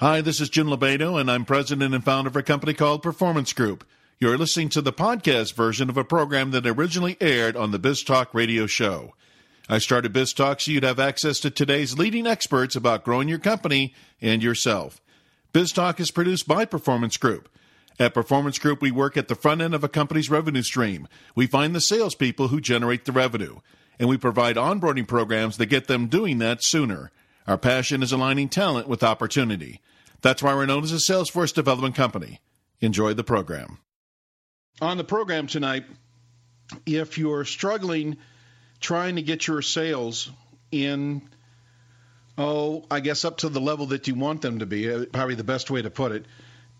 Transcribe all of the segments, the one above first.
Hi, this is Jim Lobaito, and I'm president and founder of a company called Performance Group. You're listening to the podcast version of a program that originally aired on the BizTalk radio show. I started BizTalk so you'd have access to today's leading experts about growing your company and yourself. BizTalk is produced by Performance Group. At Performance Group, we work at the front end of a company's revenue stream. We find the salespeople who generate the revenue, and we provide onboarding programs that get them doing that sooner. Our passion is aligning talent with opportunity. That's why we're known as a Salesforce development company. Enjoy the program. On the program tonight, if you're struggling trying to get your sales in, oh, I guess up to the level that you want them to be, uh, probably the best way to put it.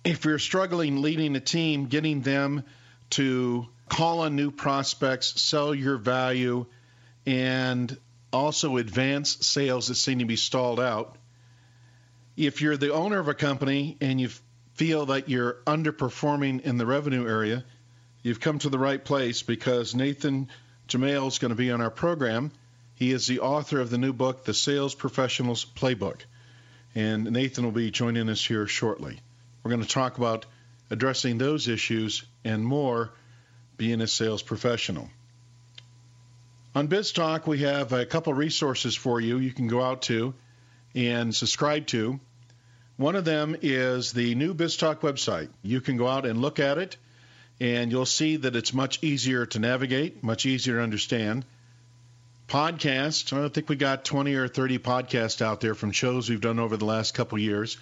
If you're struggling leading a team, getting them to call on new prospects, sell your value, and also advance sales that seem to be stalled out. If you're the owner of a company and you feel that you're underperforming in the revenue area, you've come to the right place because Nathan Jamail is going to be on our program. He is the author of the new book, The Sales Professionals Playbook. And Nathan will be joining us here shortly. We're going to talk about addressing those issues and more being a sales professional. On BizTalk, we have a couple resources for you you can go out to and subscribe to. One of them is the new BizTalk website. You can go out and look at it, and you'll see that it's much easier to navigate, much easier to understand. Podcasts, I think we got 20 or 30 podcasts out there from shows we've done over the last couple years.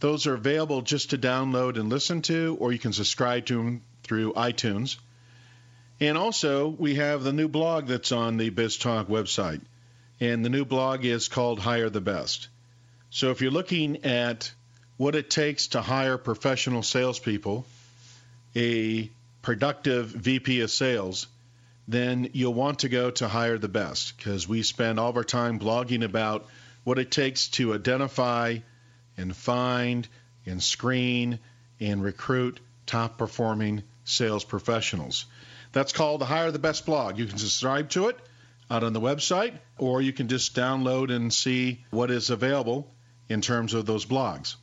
Those are available just to download and listen to, or you can subscribe to them through iTunes. And also, we have the new blog that's on the BizTalk website. And the new blog is called Hire the Best. So if you're looking at what it takes to hire professional salespeople, a productive VP of sales, then you'll want to go to Hire the Best because we spend all of our time blogging about what it takes to identify and find and screen and recruit top performing sales professionals. That's called the Hire the Best blog. You can subscribe to it out on the website, or you can just download and see what is available in terms of those blogs.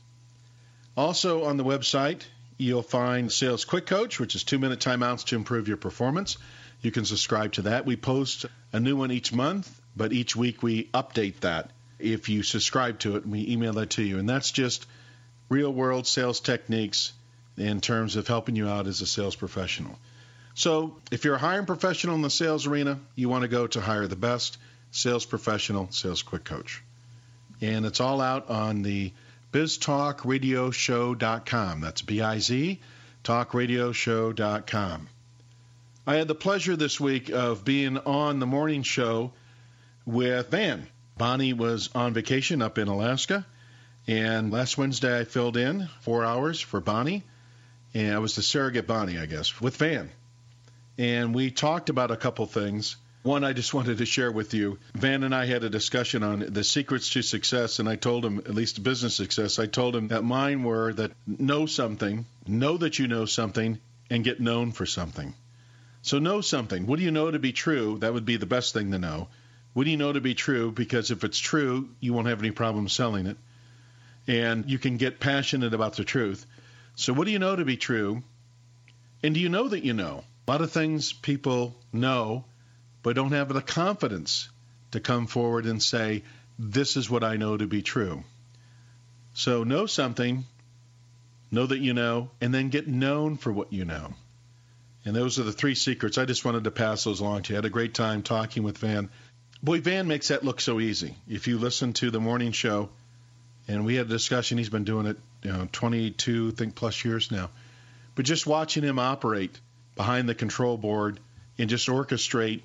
Also on the website, you'll find Sales Quick Coach, which is two minute timeouts to improve your performance. You can subscribe to that. We post a new one each month, but each week we update that. If you subscribe to it, we email that to you. And that's just real world sales techniques in terms of helping you out as a sales professional. So if you're a hiring professional in the sales arena, you want to go to Hire the Best, Sales Professional, Sales Quick Coach. And it's all out on the biztalkradioshow.com. That's B-I-Z, talkradioshow.com. I had the pleasure this week of being on the morning show with Van. Bonnie was on vacation up in Alaska, and last Wednesday I filled in four hours for Bonnie, and I was the surrogate Bonnie, I guess, with Van and we talked about a couple things. One, I just wanted to share with you. Van and I had a discussion on the secrets to success, and I told him, at least business success, I told him that mine were that know something, know that you know something, and get known for something. So know something. What do you know to be true? That would be the best thing to know. What do you know to be true? Because if it's true, you won't have any problem selling it. And you can get passionate about the truth. So, what do you know to be true? And do you know that you know? A lot of things people know, but don't have the confidence to come forward and say, This is what I know to be true. So know something, know that you know, and then get known for what you know. And those are the three secrets. I just wanted to pass those along to you. I had a great time talking with Van. Boy, Van makes that look so easy. If you listen to the morning show, and we had a discussion, he's been doing it, you know, 22, think plus years now. But just watching him operate behind the control board and just orchestrate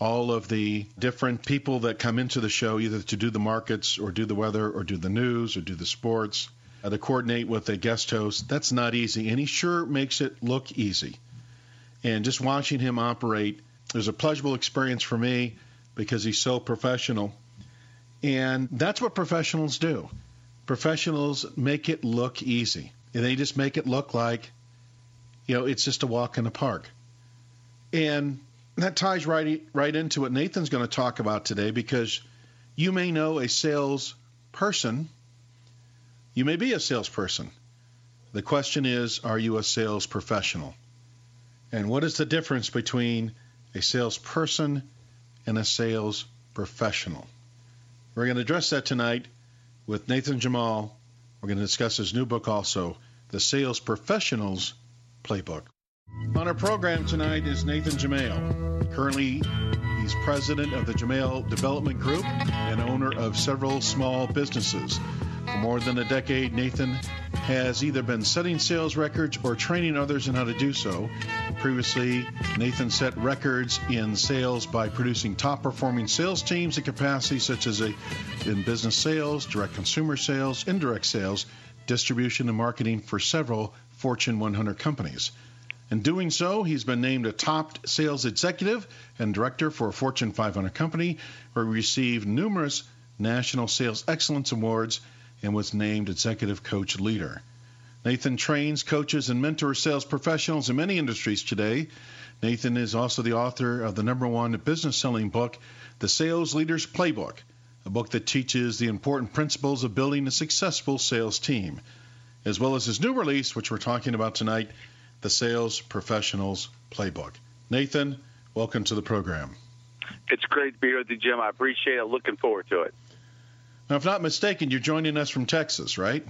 all of the different people that come into the show, either to do the markets or do the weather or do the news or do the sports, uh, to coordinate with a guest host. That's not easy. And he sure makes it look easy. And just watching him operate was a pleasurable experience for me because he's so professional. And that's what professionals do. Professionals make it look easy. And they just make it look like you know, it's just a walk in the park. And that ties right right into what Nathan's going to talk about today because you may know a sales person You may be a salesperson. The question is, are you a sales professional? And what is the difference between a salesperson and a sales professional? We're going to address that tonight with Nathan Jamail. We're going to discuss his new book also, The Sales Professionals Playbook. On our program tonight is Nathan Jamail. Currently, he's president of the Jamail Development Group and owner of several small businesses. For more than a decade, Nathan has either been setting sales records or training others in how to do so. Previously, Nathan set records in sales by producing top performing sales teams at capacities such as a, in business sales, direct consumer sales, indirect sales, distribution, and marketing for several Fortune 100 companies. In doing so, he's been named a top sales executive and director for a Fortune 500 company, where he received numerous National Sales Excellence Awards and was named Executive Coach Leader. Nathan trains, coaches, and mentors sales professionals in many industries today. Nathan is also the author of the number one business selling book, The Sales Leader's Playbook, a book that teaches the important principles of building a successful sales team, as well as his new release, which we're talking about tonight, the Sales Professionals Playbook. Nathan, welcome to the program. It's great to be here with you, Jim. I appreciate it. Looking forward to it. Now, if not mistaken, you're joining us from Texas, right?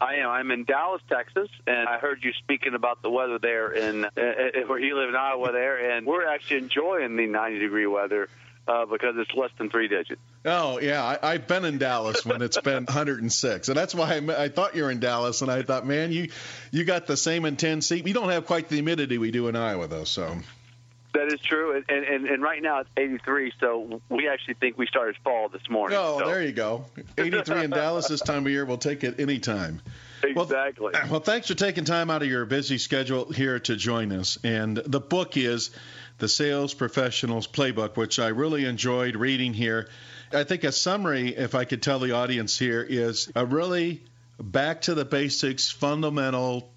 I am. I'm in Dallas, Texas, and I heard you speaking about the weather there in uh, uh where you live in Iowa there, and we're actually enjoying the 90 degree weather uh, because it's less than three digits. Oh yeah, I, have been in Dallas when it's been 106, and that's why I, I, thought you're in Dallas, and I thought, man, you you got the same intensity. We don't have quite the humidity we do in Iowa, though. So that is true, and, and and right now it's 83, so we actually think we started fall this morning. Oh, so. there you go. 83 in Dallas this time of year. We'll take it anytime. Exactly. Well, well, thanks for taking time out of your busy schedule here to join us. And the book is the Sales Professionals Playbook, which I really enjoyed reading here. I think a summary, if I could tell the audience here, is a really back to the basics, fundamental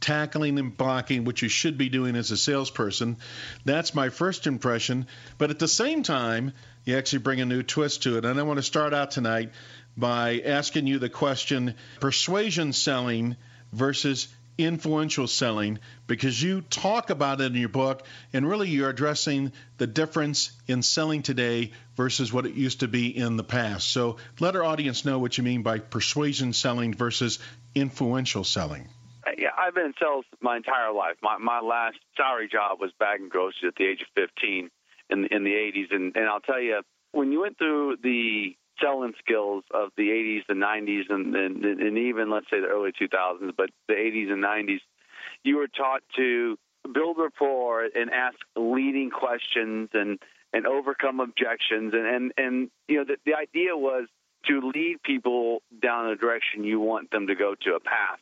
tackling and blocking, which you should be doing as a salesperson. That's my first impression. But at the same time, you actually bring a new twist to it. And I want to start out tonight by asking you the question persuasion selling versus influential selling because you talk about it in your book and really you're addressing the difference in selling today versus what it used to be in the past. So let our audience know what you mean by persuasion selling versus influential selling. Uh, yeah, I've been in sales my entire life. My my last salary job was bagging groceries at the age of 15 in in the 80s and and I'll tell you when you went through the selling skills of the 80s, the 90s, and, and, and even let's say the early 2000s, but the 80s and 90s, you were taught to build rapport and ask leading questions and and overcome objections. And and and you know the, the idea was to lead people down a direction you want them to go to a path.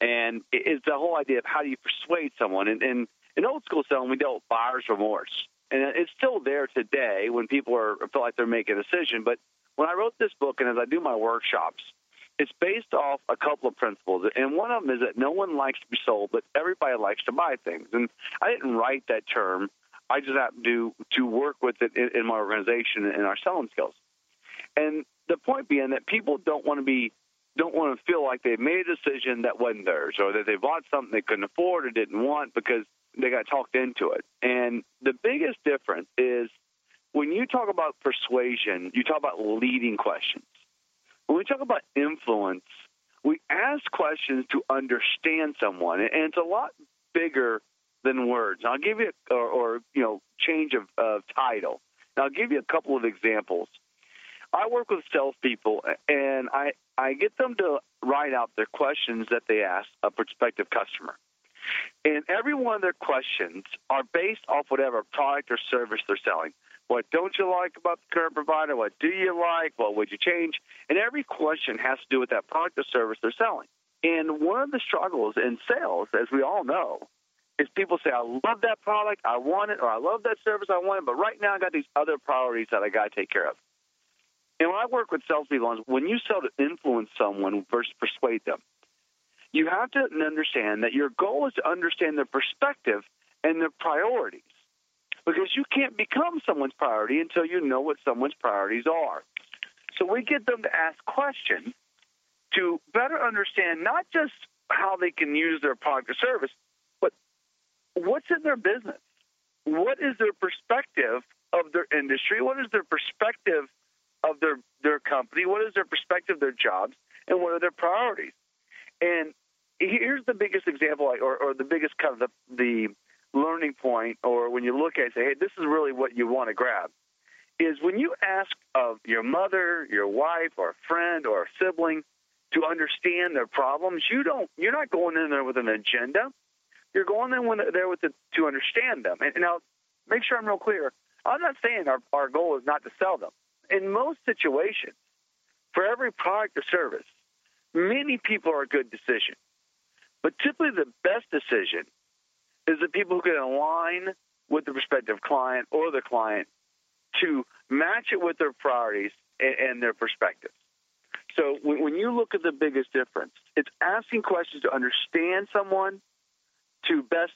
And it's the whole idea of how do you persuade someone? And, and in old school selling we dealt with buyer's remorse. And it's still there today when people are feel like they're making a decision but when I wrote this book and as I do my workshops, it's based off a couple of principles. And one of them is that no one likes to be sold, but everybody likes to buy things. And I didn't write that term. I just happened to, to work with it in, in my organization and our selling skills. And the point being that people don't want to be don't want to feel like they've made a decision that wasn't theirs or that they bought something they couldn't afford or didn't want because they got talked into it. And the biggest difference is when you talk about persuasion, you talk about leading questions. When we talk about influence, we ask questions to understand someone, and it's a lot bigger than words. I'll give you, or, or you know, change of, of title. Now, I'll give you a couple of examples. I work with salespeople, and I I get them to write out their questions that they ask a prospective customer. And every one of their questions are based off whatever product or service they're selling. What don't you like about the current provider? What do you like? What would you change? And every question has to do with that product or service they're selling. And one of the struggles in sales, as we all know, is people say, I love that product, I want it, or I love that service, I want it, but right now I got these other priorities that I got to take care of. And when I work with salespeople, when you sell to influence someone versus persuade them, you have to understand that your goal is to understand their perspective and their priorities because you can't become someone's priority until you know what someone's priorities are. So we get them to ask questions to better understand not just how they can use their product or service, but what's in their business. What is their perspective of their industry? What is their perspective of their, their company? What is their perspective of their jobs? And what are their priorities? And here's the biggest example, or, or the biggest kind of the, the learning point, or when you look at it, say, hey, this is really what you want to grab, is when you ask of your mother, your wife, or a friend, or a sibling to understand their problems, you don't, you're not going in there with an agenda. You're going in there with the, to understand them. And now, make sure I'm real clear. I'm not saying our, our goal is not to sell them. In most situations, for every product or service, many people are a good decision. But typically, the best decision is the people who can align with the prospective client or the client to match it with their priorities and, and their perspectives. So when, when you look at the biggest difference, it's asking questions to understand someone to best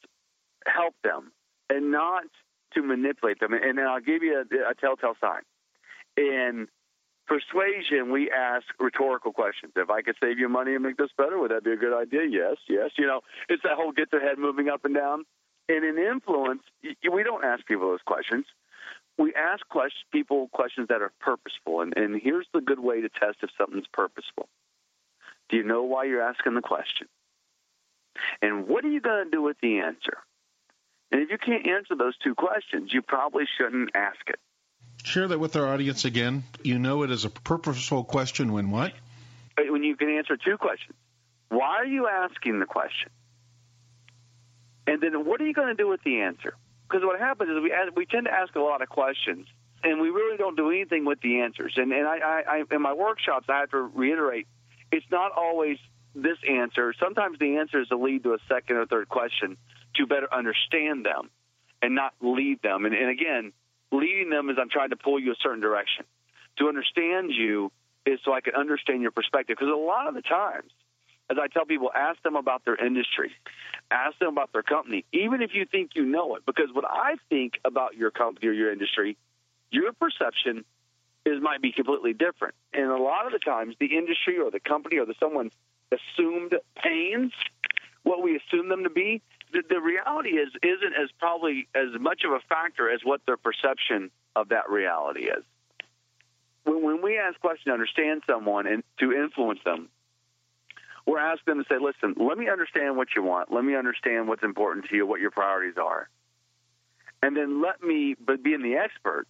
help them and not to manipulate them. And then I'll give you a, a telltale sign. In persuasion, we ask rhetorical questions. If I could save you money and make this better, would that be a good idea? Yes, yes. You know, it's that whole get their head moving up and down. And in influence, we don't ask people those questions. We ask questions, people questions that are purposeful. And, and here's the good way to test if something's purposeful. Do you know why you're asking the question? And what are you going to do with the answer? And if you can't answer those two questions, you probably shouldn't ask it. Share that with our audience again. You know it is a purposeful question when what? Uh, when you can answer two questions. Why are you asking the question? And then what are you going to do with the answer? Because what happens is we ask, we tend to ask a lot of questions, and we really don't do anything with the answers. And, and I, I, I, in my workshops, I have to reiterate, it's not always this answer. Sometimes the answer is to lead to a second or third question to better understand them and not lead them. And, and again, leading them is I'm trying to pull you a certain direction. To understand you is so I can understand your perspective. Because a lot of the times, as I tell people, ask them about their industry, ask them about their company, even if you think you know it. Because what I think about your company or your industry, your perception is might be completely different. And a lot of the times, the industry or the company or the someone's assumed pains, what we assume them to be, the, the reality is isn't as probably as much of a factor as what their perception of that reality is. When, when we ask questions to understand someone and to influence them, we're asking them to say, listen, let me understand what you want. Let me understand what's important to you, what your priorities are. And then let me, but being the expert,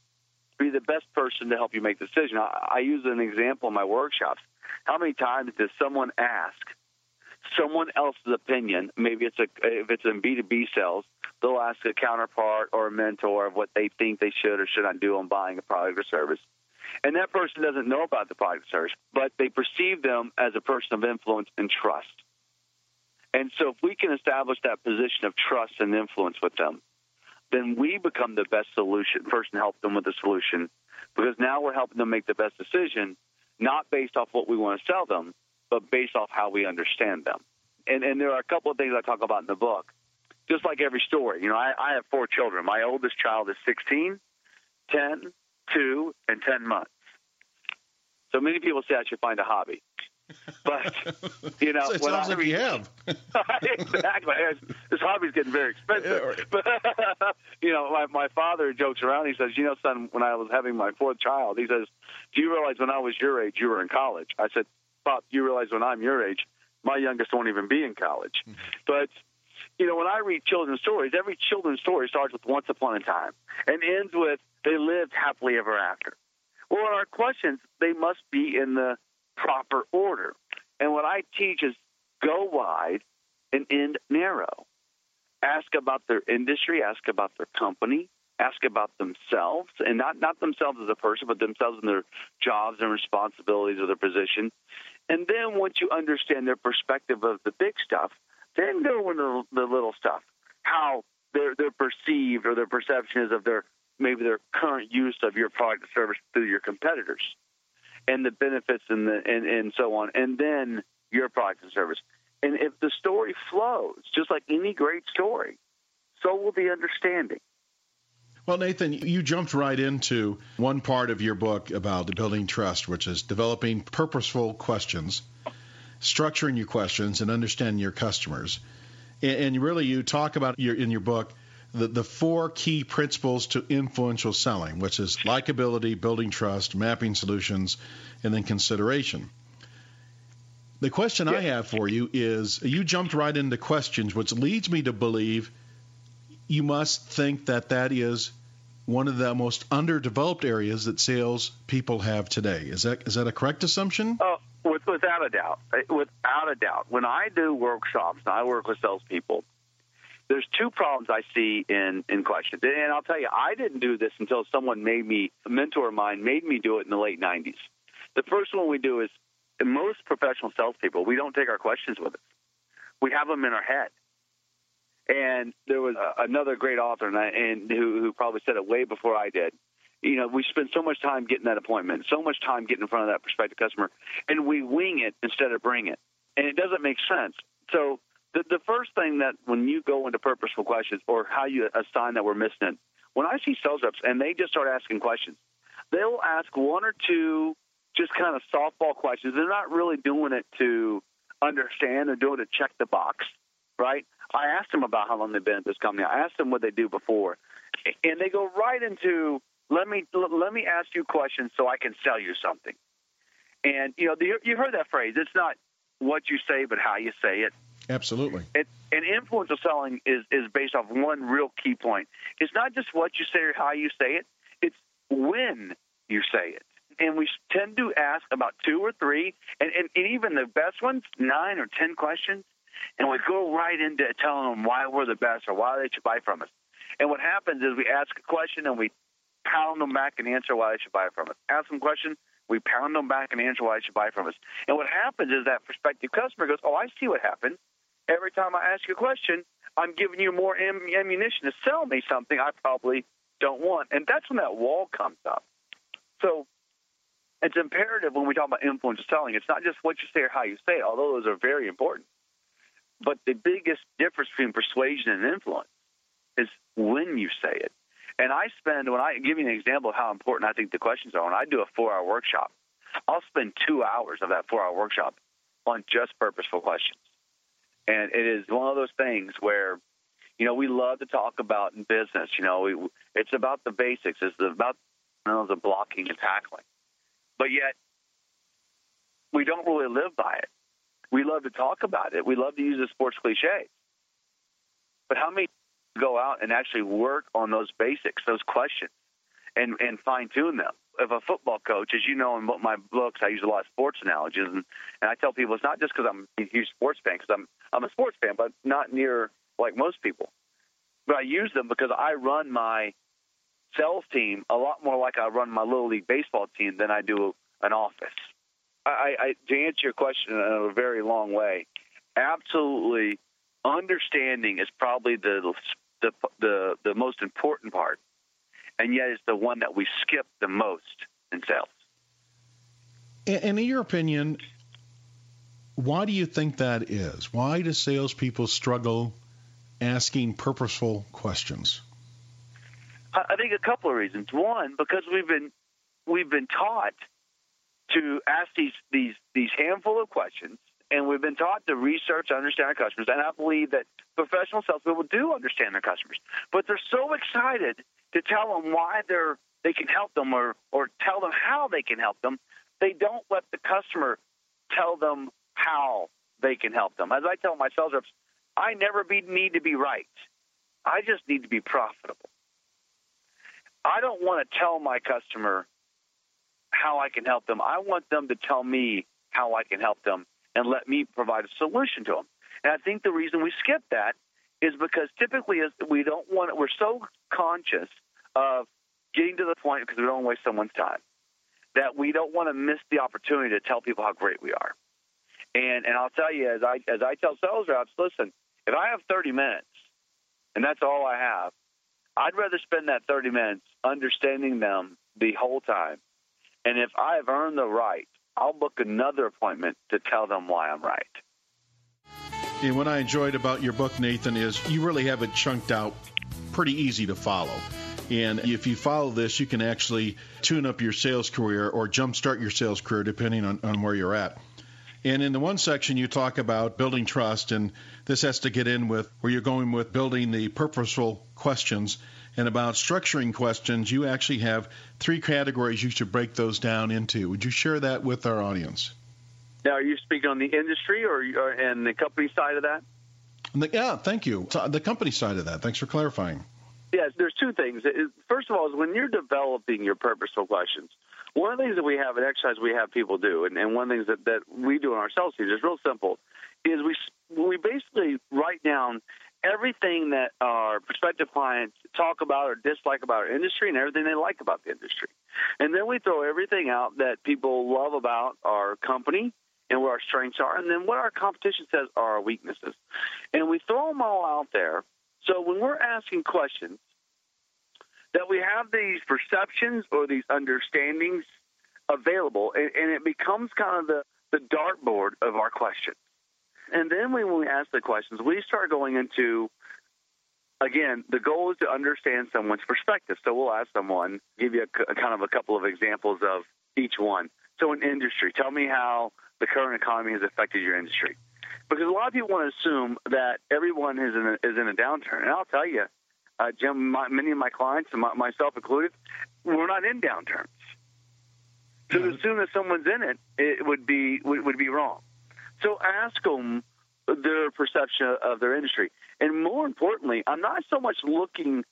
be the best person to help you make the decision. I, I use an example in my workshops. How many times does someone ask someone else's opinion. Maybe it's a if it's in B two B sales, they'll ask a counterpart or a mentor of what they think they should or should not do on buying a product or service. And that person doesn't know about the product or service, but they perceive them as a person of influence and trust. And so, if we can establish that position of trust and influence with them, then we become the best solution. First, and help them with the solution, because now we're helping them make the best decision, not based off what we want to sell them, but based off how we understand them. And, and there are a couple of things I talk about in the book. Just like every story, you know, I, I have four children. My oldest child is 16, 10, 2, and 10 months. So many people say I should find a hobby. But you know, it when sounds I like you have. exactly. This hobby's getting very expensive. But you know, my my father jokes around. He says, "You know, son, when I was having my fourth child, he says, do you realize when I was your age, you were in college?" I said, Pop, you realize when I'm your age, my youngest won't even be in college. But you know, when I read children's stories, every children's story starts with once upon a time and ends with they lived happily ever after. Well, in our questions, they must be in the proper order. And what I teach is go wide and end narrow. Ask about their industry, ask about their company, ask about themselves, and not, not themselves as a person, but themselves and their jobs and responsibilities or their position. And then once you understand their perspective of the big stuff, then go into the little stuff, how they're, they're perceived or their perception is of their maybe their current use of your product or service through your competitors and the benefits and the and, and so on, and then your product and service. And if the story flows, just like any great story, so will the understanding. Well, Nathan, you jumped right into one part of your book about building trust, which is developing purposeful questions. structuring your questions and understanding your customers. And, and really, you talk about your, in your book the, the four key principles to influential selling, which is likability, building trust, mapping solutions, and then consideration. The question I have for you is you jumped right into questions, which leads me to believe you must think that that is one of the most underdeveloped areas that sales people have today. Is that is that a correct assumption? Oh, with, without a doubt. Uh, without a doubt. When I do workshops, and I work with salespeople, there's two problems I see in in questions. And I'll tell you, I didn't do this until someone made me a mentor of mine made me do it in the late 90s. The first one we do is most professional salespeople, we don't take our questions with us. We have them in our head. And there was another great author, and, I, and who, who probably said it way before I did. You know, we spend so much time getting that appointment, so much time getting in front of that prospective customer, and we wing it instead of bring it. And it doesn't make sense. So the, the first thing that when you go into purposeful questions or how you assign that we're missing it, when I see sales reps and they just start asking questions, they'll ask one or two just kind of softball questions. They're not really doing it to understand. They're doing it to check the box, right? I asked them about how long they've been at this company. I asked them what they do before, and they go right into let me let me ask you questions so I can sell you something. And you know, the, you heard that phrase. It's not what you say, but how you say it. Absolutely. It, and influential selling is is based off one real key point. It's not just what you say or how you say it. It's when you say it and we tend to ask about two or three, and, and, and even the best ones, nine or ten questions, and we go right into telling them why we're the best or why they should buy from us. And what happens is we ask a question and we pound them back and answer why they should buy from us. Ask them a question, we pound them back and answer why they should buy from us. And what happens is that prospective customer goes, "Oh, I see what happened. Every time I ask you a question, I'm giving you more ammunition to sell me something I probably don't want." And that's when that wall comes up. So it's imperative when we talk about influential selling. It's not just what you say or how you say it, although those are very important. But the biggest difference between persuasion and influence is when you say it. And I spend, when I give you an example of how important I think the questions are, when I do a four hour workshop, I'll spend two hours of that four hour workshop on just purposeful questions. And it is one of those things where, you know, we love to talk about in business. You know, we, it's about the basics. It's about you know, the blocking and tackling but yet we don't really live by it. We love to talk about it. We love to use the sports cliches. But how many go out and actually work on those basics, those questions, and, and fine tune them? If a football coach, as you know in my books, I use a lot of sports analogies, and, and I tell people it's not just because I'm a huge sports fan, because I'm I'm a sports fan, but not near like most people. But I use them because I run my sales team a lot more like I run my little league baseball team than I do an office. I, I to answer your question in a very long way, absolutely understanding is probably the the the, the most important part, and yet it's the one that we skip the most in sales. And in your opinion, why do you think that is? Why do salespeople struggle asking purposeful questions? I think a couple of reasons. One, because we've been we've been taught to ask these these these handful of questions, and we've been taught to research, understand our customers. And I believe that professional salespeople do understand their customers, but they're so excited to tell them why they're they can help them or or tell them how they can help them. They don't let the customer tell them how they can help them. As I tell my sales reps, I never be, need to be right. I just need to be profitable. I don't want to tell my customer how I can help them. I want them to tell me how I can help them and let me provide a solution to them. And I think the reason we skip that is because typically we don't want we're so conscious of getting to the point because we don't waste someone's time that we don't want to miss the opportunity to tell people how great we are. And and I'll tell you as I as I tell sales reps, listen, if I have 30 minutes and that's all I have, I'd rather spend that 30 minutes understanding them the whole time. And if I've earned the right, I'll book another appointment to tell them why I'm right. And what I enjoyed about your book, Nathan, is you really have it chunked out pretty easy to follow. And if you follow this, you can actually tune up your sales career or jumpstart your sales career depending on, on where you're at. And in the one section, you talk about building trust, and this has to get in with where you're going with building the purposeful questions. And about structuring questions, you actually have three categories you should break those down into. Would you share that with our audience? Now, are you speaking on the industry or, or and the company side of that? The, yeah, thank you. The company side of that. Thanks for clarifying. Yes, there's two things. First of all, is when you're developing your purposeful questions, one of the things that we have an exercise we have people do, and, and one of the things that, that we do in our sales teams is real simple, is we we basically write down everything that our prospective clients talk about or dislike about our industry and everything they like about the industry. And then we throw everything out that people love about our company and what our strengths are, and then what our competition says are our weaknesses. And we throw them all out there. So when we're asking questions, that we have these perceptions or these understandings available, and, and it becomes kind of the, the dartboard of our questions. And then when we ask the questions, we start going into again, the goal is to understand someone's perspective. So we'll ask someone, give you a, a, kind of a couple of examples of each one. So in industry, tell me how the current economy has affected your industry. Because a lot of people want to assume that everyone is in a, is in a downturn. And I'll tell you, uh, Jim, my, many of my clients, my, myself included, we're not in downturns. So to assume that someone's in it, it would be would, would be wrong. So ask them their perception of their industry, and more importantly, I'm not so much looking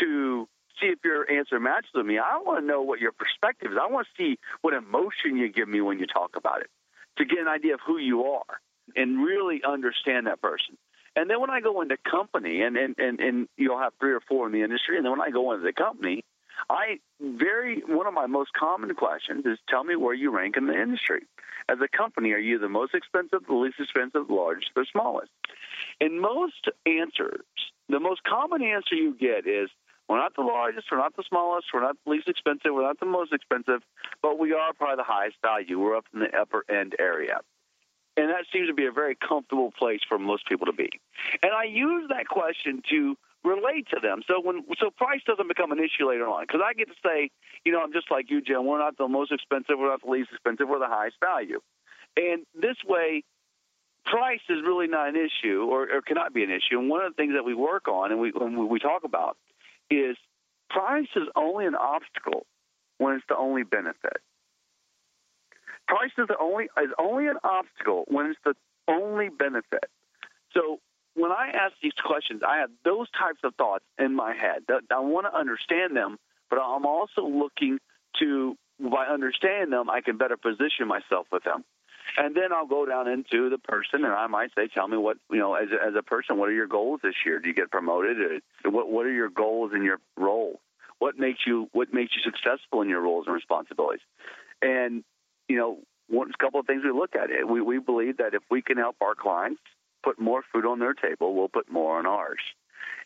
to see if your answer matches with me. I want to know what your perspective is. I want to see what emotion you give me when you talk about it, to get an idea of who you are and really understand that person. And then when I go into company, and, and, and, and you'll have three or four in the industry, and then when I go into the company, I very one of my most common questions is tell me where you rank in the industry. As a company, are you the most expensive, the least expensive, the largest, the smallest? In most answers, the most common answer you get is we're not the largest, we're not the smallest, we're not the least expensive, we're not the most expensive, but we are probably the highest value. We're up in the upper end area. And that seems to be a very comfortable place for most people to be. And I use that question to relate to them. So when so price doesn't become an issue later on because I get to say, you know, I'm just like you, Jim. We're not the most expensive. We're not the least expensive. We're the highest value. And this way, price is really not an issue or, or cannot be an issue. And one of the things that we work on and we when we talk about is price is only an obstacle when it's the only benefit. Price is the only is only an obstacle when it's the only benefit. So when I ask these questions, I have those types of thoughts in my head. I want to understand them, but I'm also looking to by understanding them, I can better position myself with them. And then I'll go down into the person, and I might say, "Tell me what you know as a, as a person. What are your goals this year? Do you get promoted? What what are your goals in your role? What makes you what makes you successful in your roles and responsibilities?" And you know, one a couple of things we look at. We we believe that if we can help our clients put more food on their table, we'll put more on ours.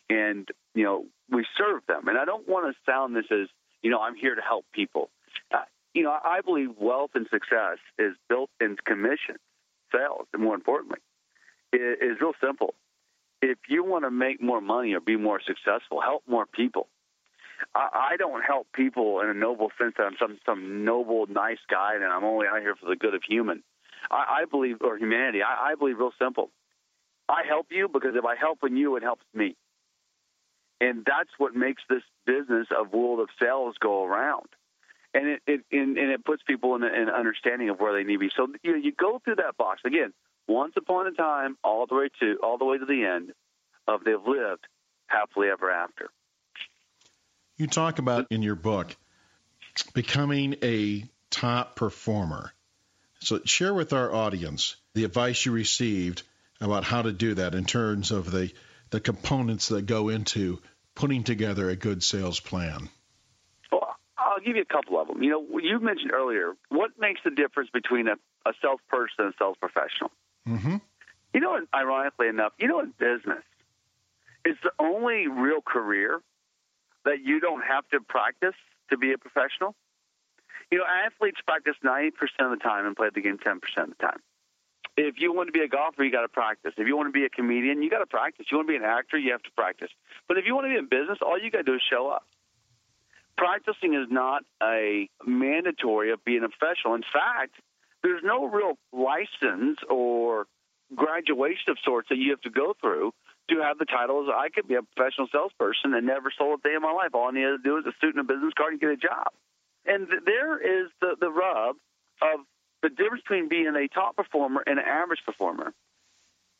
And you know, we serve them. And I don't want to sound this as you know, I'm here to help people. Uh, you know, I believe wealth and success is built in commission, sales, and more importantly, it is real simple. If you want to make more money or be more successful, help more people. I, don't help people in a noble sense that I'm some some noble, nice guy and I'm only out here for the good of human. I, I believe, or humanity. I, I believe real simple. I help you because if I help in you, it helps me. And that's what makes this business of world of sales go around and it, it and, and it puts people in an understanding of where they need to be. So you know, you go through that box again. Once upon a time, all the way to all the way to the end of they've lived happily ever after. You talk about in your book becoming a top performer. So share with our audience the advice you received about how to do that in terms of the the components that go into putting together a good sales plan. Well, I'll give you a couple of them. You know, you mentioned earlier what makes the difference between a, a salesperson and a sales professional. Mm-hmm. You know, ironically enough, you know, in business, it's the only real career that you don't have to practice to be a professional. You know, athletes practice 90% of the time and play the game 10% of the time. If you want to be a golfer, you got to practice. If you want to be a comedian, you got to practice. You want to be an actor, you have to practice. But if you want to be in business, all you got to do is show up practicing is not a mandatory of being a professional. In fact, there's no real license or graduation of sorts that you have to go through to have the titles. I could be a professional salesperson and never sold a day in my life. All I need to do is a suit and a business card and get a job. And there is the, the rub of the difference between being a top performer and an average performer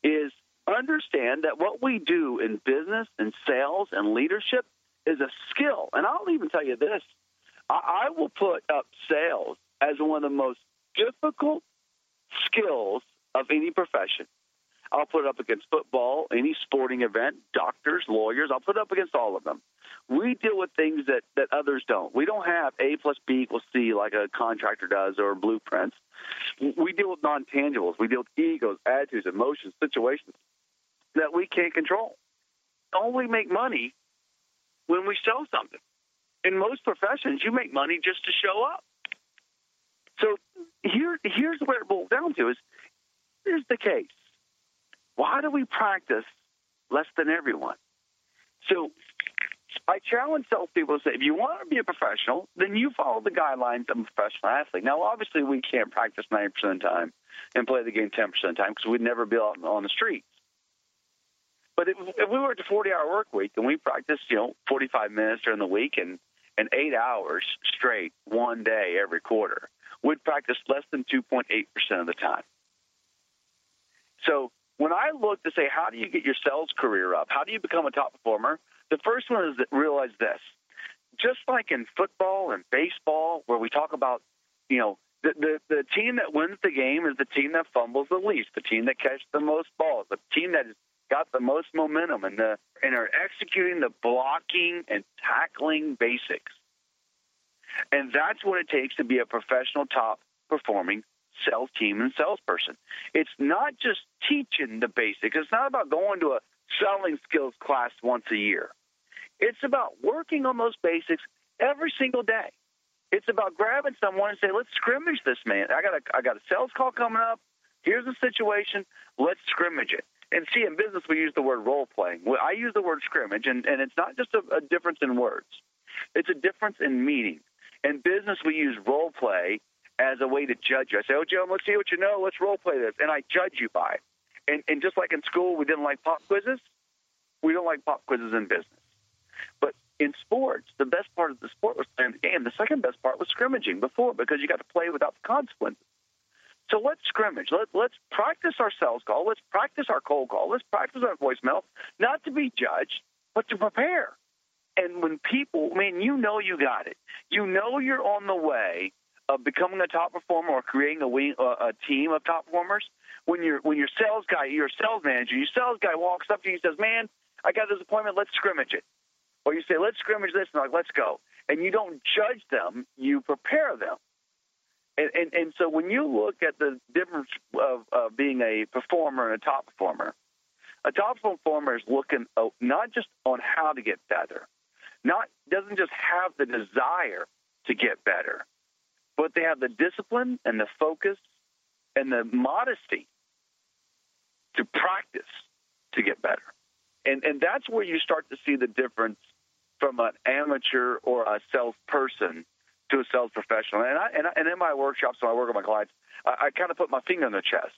is understand that what we do in business and sales and leadership is a skill. And I'll even tell you this I, I will put up sales as one of the most difficult skills of any profession. I'll put it up against football, any sporting event, doctors, lawyers. I'll put it up against all of them. We deal with things that, that others don't. We don't have A plus B equals C like a contractor does or blueprints. We deal with non tangibles. We deal with egos, attitudes, emotions, situations that we can't control. Only make money when we sell something. In most professions, you make money just to show up. So here, here's where it boils down to: is here's the case. Why do we practice less than everyone? So I challenge salespeople to say, if you want to be a professional, then you follow the guidelines of a professional athlete. Now, obviously, we can't practice 90% of the time and play the game 10% of the time because we'd never be out on the streets. But if, if we worked a 40 hour work week and we practiced, you know, 45 minutes during the week and, and eight hours straight one day every quarter, we'd practice less than 2.8% of the time. So when I look to say, how do you get your sales career up? How do you become a top performer? The first one is that realize this. Just like in football and baseball, where we talk about, you know, the, the, the team that wins the game is the team that fumbles the least, the team that catches the most balls, the team that has got the most momentum and the and are executing the blocking and tackling basics. And that's what it takes to be a professional top performing sales team and salesperson. It's not just teaching the basics. It's not about going to a selling skills class once a year. It's about working on those basics every single day. It's about grabbing someone and say, "Let's scrimmage this man. I got a I got a sales call coming up. Here's the situation. Let's scrimmage it." And see, in business, we use the word role playing. I use the word scrimmage, and, and it's not just a, a difference in words; it's a difference in meaning. In business, we use role play as a way to judge you. I say, oh, Joe, let's see what you know. Let's role play this. And I judge you by it. And, and just like in school, we didn't like pop quizzes, we don't like pop quizzes in business. But in sports, the best part of the sport was playing the game. The second best part was scrimmaging before because you got to play without the consequences. So let's scrimmage. Let, let's practice our sales call. Let's practice our cold call. Let's practice our voicemail, not to be judged, but to prepare. And when people, I mean, you know you got it. You know you're on the way of becoming a top performer or creating a, wing, uh, a team of top performers, when your when your sales guy, your sales manager, your sales guy walks up to you and says, "Man, I got this appointment. Let's scrimmage it," or you say, "Let's scrimmage this," and like, "Let's go," and you don't judge them, you prepare them. And, and, and so when you look at the difference of, of being a performer and a top performer, a top performer is looking uh, not just on how to get better, not doesn't just have the desire to get better, but they have the discipline and the focus and the modesty to practice to get better. And and that's where you start to see the difference from an amateur or a salesperson to a sales professional. And I, and, I, and in my workshops, when I work with my clients, I, I kind of put my finger on their chest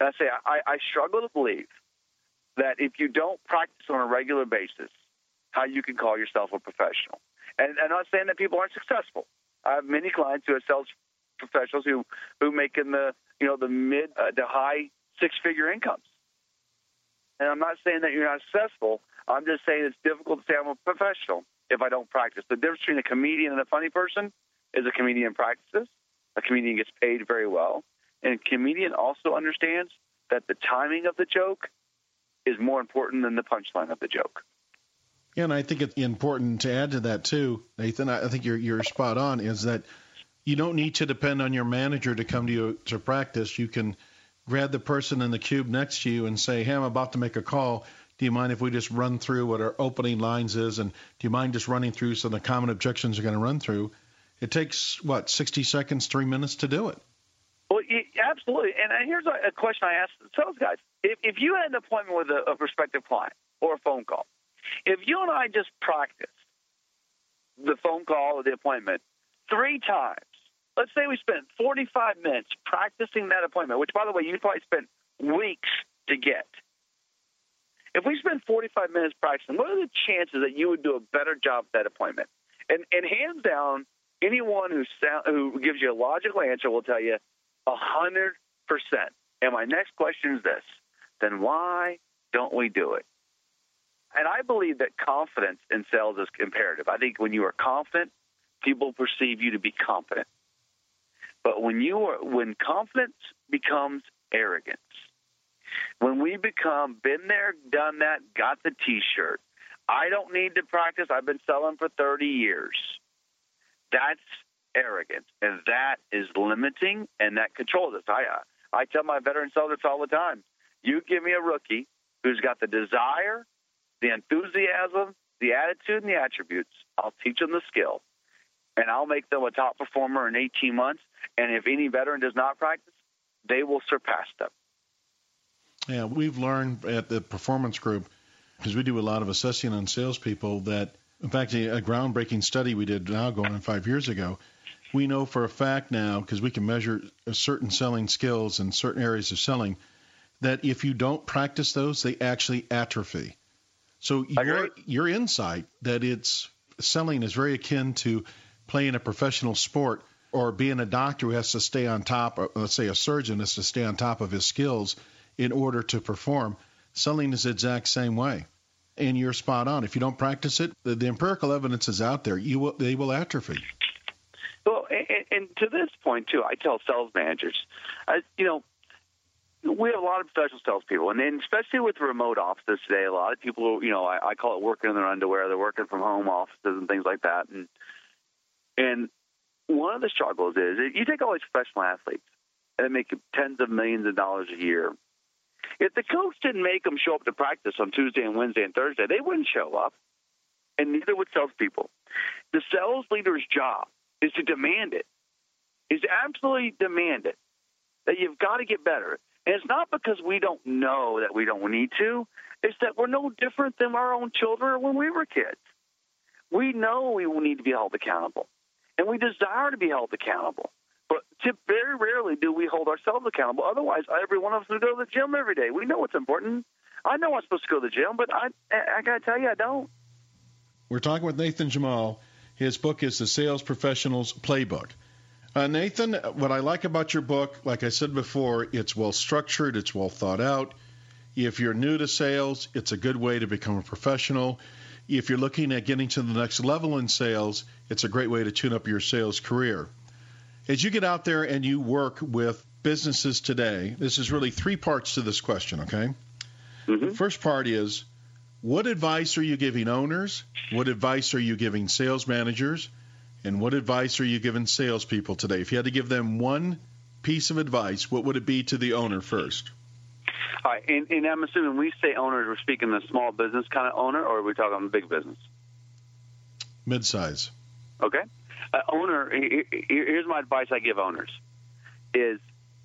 and I say I, I struggle to believe that if you don't practice on a regular basis, how you can call yourself a professional. And, and I'm not saying that people aren't successful. I have many clients who are sales professionals who who make in the you know the mid uh, to high six figure incomes. And I'm not saying that you're not successful. I'm just saying it's difficult to say I'm a professional if I don't practice. The difference between a comedian and a funny person is a comedian practices. A comedian gets paid very well, and a comedian also understands that the timing of the joke is more important than the punchline of the joke. Yeah, and I think it's important to add to that too, Nathan. I think you're you're spot on. Is that you don't need to depend on your manager to come to you to practice. You can grab the person in the cube next to you and say, "Hey, I'm about to make a call. Do you mind if we just run through what our opening lines is, and do you mind just running through some of the common objections you're going to run through?" It takes what 60 seconds, three minutes to do it. Well, absolutely. And uh, here's a question I ask sales guys: if, if you had an appointment with a, a prospective client or a phone call, if you and I just practice the phone call or the appointment three times let's say we spent 45 minutes practicing that appointment, which, by the way, you probably spent weeks to get. If we spend 45 minutes practicing, what are the chances that you would do a better job at that appointment? And, and hands down, anyone who, sound, who gives you a logical answer will tell you 100%. And my next question is this then why don't we do it? And I believe that confidence in sales is imperative. I think when you are confident, people perceive you to be competent. But when you are when confidence becomes arrogance, when we become been there, done that, got the t-shirt, I don't need to practice, I've been selling for 30 years. That's arrogance, and that is limiting, and that controls us. I I tell my veteran sellers all the time: you give me a rookie who's got the desire, the enthusiasm, the attitude, and the attributes. I'll teach them the skill, and I'll make them a top performer in 18 months. And if any veteran does not practice, they will surpass them. Yeah, we've learned at the performance group because we do a lot of assessing on salespeople that, in fact, a groundbreaking study we did now going on five years ago we know for a fact now, because we can measure certain selling skills and certain areas of selling, that if you don't practice those, they actually atrophy. So your your insight that it's selling is very akin to playing a professional sport or being a doctor who has to stay on top, or let's say a surgeon has to stay on top of his skills in order to perform. Selling is the exact same way. And you're spot on. If you don't practice it, the, the empirical evidence is out there. You will, they will atrophy. Well, and, and to this point too, I tell sales managers, I, you know, we have a lot of professional salespeople, and then especially with remote offices today, a lot of people, you know, I, I call it working in their underwear. They're working from home offices and things like that, and and one of the struggles is you take all these professional athletes and they make tens of millions of dollars a year. If the coach didn't make them show up to practice on Tuesday and Wednesday and Thursday, they wouldn't show up, and neither would salespeople. The sales leader's job is to demand it, is to absolutely demand it, that you've got to get better. And it's not because we don't know that we don't need to, it's that we're no different than our own children when we were kids. We know we need to be held accountable, and we desire to be held accountable. But very rarely do we hold ourselves accountable. Otherwise, every one of us would go to the gym every day. We know what's important. I know I'm supposed to go to the gym, but I, I got to tell you, I don't. We're talking with Nathan Jamail. His book is The Sales Professional's Playbook. Uh, Nathan, what I like about your book, like I said before, it's well structured, it's well thought out. If you're new to sales, it's a good way to become a professional. If you're looking at getting to the next level in sales, it's a great way to tune up your sales career. As you get out there and you work with businesses today, this is really three parts to this question, okay? Mm-hmm. The first part is what advice are you giving owners? What advice are you giving sales managers? And what advice are you giving salespeople today? If you had to give them one piece of advice, what would it be to the owner first? All right, and, and I'm assuming we say owners, we're speaking the small business kind of owner, or are we talking the big business? Midsize. Okay. Uh, owner, here's my advice I give owners: is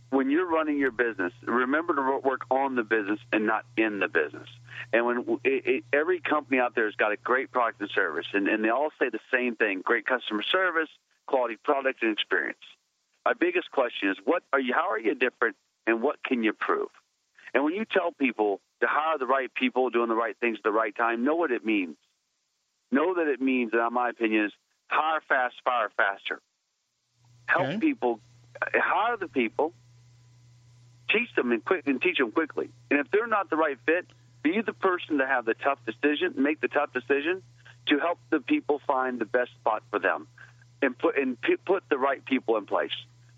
when you're running your business, remember to work on the business and not in the business. And when it, it, every company out there has got a great product and service, and, and they all say the same thing: great customer service, quality product, and experience. My biggest question is, what are you? How are you different, and what can you prove? And when you tell people to hire the right people, doing the right things at the right time, know what it means. Know that it means, in my opinion, is hire fast, fire faster. Help okay. people, uh, hire the people, teach them and quick and teach them quickly. And if they're not the right fit, be the person to have the tough decision, make the tough decision to help the people find the best spot for them, and put and put the right people in place.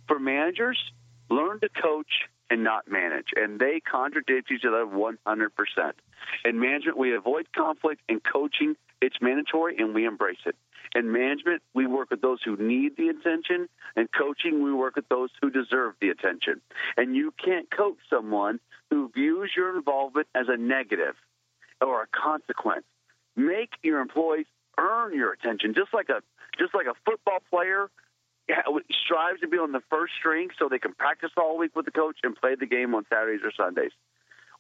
For managers, learn to coach and not manage, and they contradict each other 100%. In management, we avoid conflict. In coaching, it's mandatory, and we embrace it. In management, we work with those who need the attention. and coaching, we work with those who deserve the attention. And you can't coach someone who views your involvement as a negative or a consequence. Make your employees earn your attention, just like a just like a football player strives to be on the first string so they can practice all week with the coach and play the game on Saturdays or Sundays.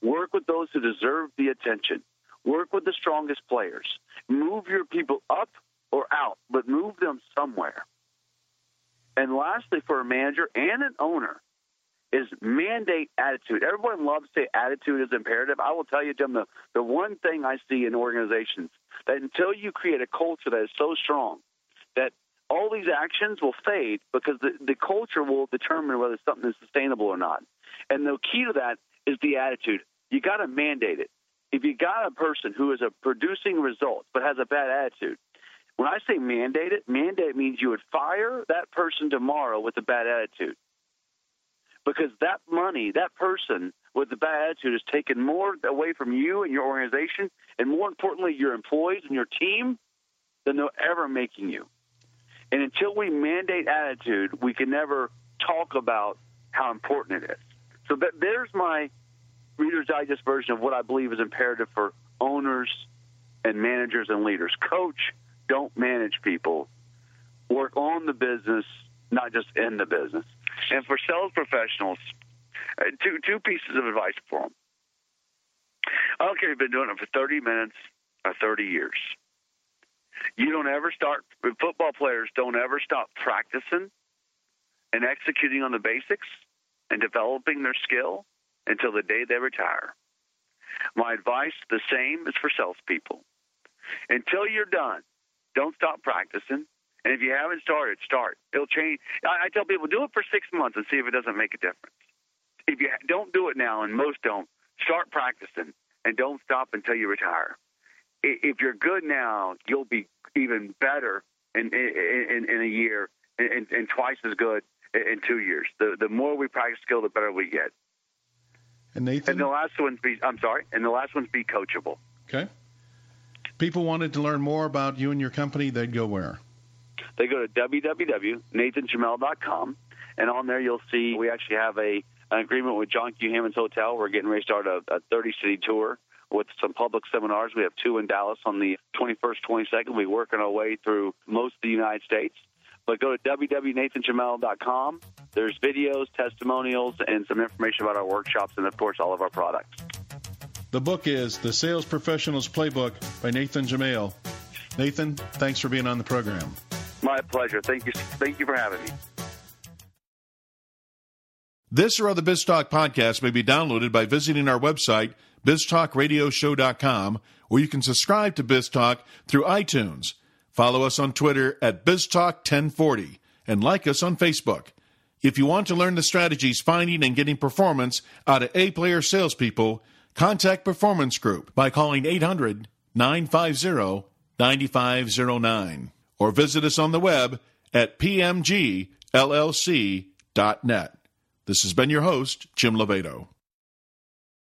Work with those who deserve the attention. Work with the strongest players. Move your people up or out, but move them somewhere. And lastly, for a manager and an owner, is mandate attitude. Everyone loves to say attitude is imperative. I will tell you, Jim, the, the one thing I see in organizations that until you create a culture that is so strong that all these actions will fade because the, the culture will determine whether something is sustainable or not. And the key to that is the attitude. You got to mandate it. If you got a person who is a producing results but has a bad attitude, when I say mandate it, mandate means you would fire that person tomorrow with a bad attitude. Because that money, that person with the bad attitude is taken more away from you and your organization, and more importantly, your employees and your team than they're ever making you. And until we mandate attitude, we can never talk about how important it is. So that, there's my Reader's Digest version of what I believe is imperative for owners and managers and leaders. Coach, don't manage people. Work on the business, not just in the business. And for sales professionals, uh, two two pieces of advice for them. I don't care if you've been doing it for 30 minutes or 30 years. You don't ever start. Football players don't ever stop practicing and executing on the basics and developing their skill until the day they retire. My advice, the same, is for salespeople. Until you're done, don't stop practicing. And if you haven't started, start. It'll change. I, I tell people, do it for six months and see if it doesn't make a difference. If you don't do it now, and most don't, start practicing and don't stop until you retire. If you're good now, you'll be even better in in, in a year and, and twice as good in two years. The the more we practice skill, the better we get. And Nathan. And the last one's be I'm sorry, and the last one's be coachable. Okay. People wanted to learn more about you and your company, they'd go where? They go to www.nathanjamail.com, and on there you'll see we actually have a an agreement with John Q. Hammons Hotel. We're getting ready to start a, a 30 city tour with some public seminars. We have two in Dallas on the 21st, 22nd. We're working our way through most of the United States. But go to www.nathanjamail.com. There's videos, testimonials, and some information about our workshops and, of course, all of our products. The book is The Sales Professional's Playbook by Nathan Jamail. Nathan, thanks for being on the program. My pleasure. Thank you. Thank you for having me. This or other BizTalk podcast may be downloaded by visiting our website, biztalkradioshow.com, or you can subscribe to BizTalk through iTunes. Follow us on Twitter at BizTalk1040 and like us on Facebook. If you want to learn the strategies finding and getting performance out of A player salespeople, contact Performance Group by calling 800 950 9509 or visit us on the web at pmgllc.net. This has been your host, Jim Lovato.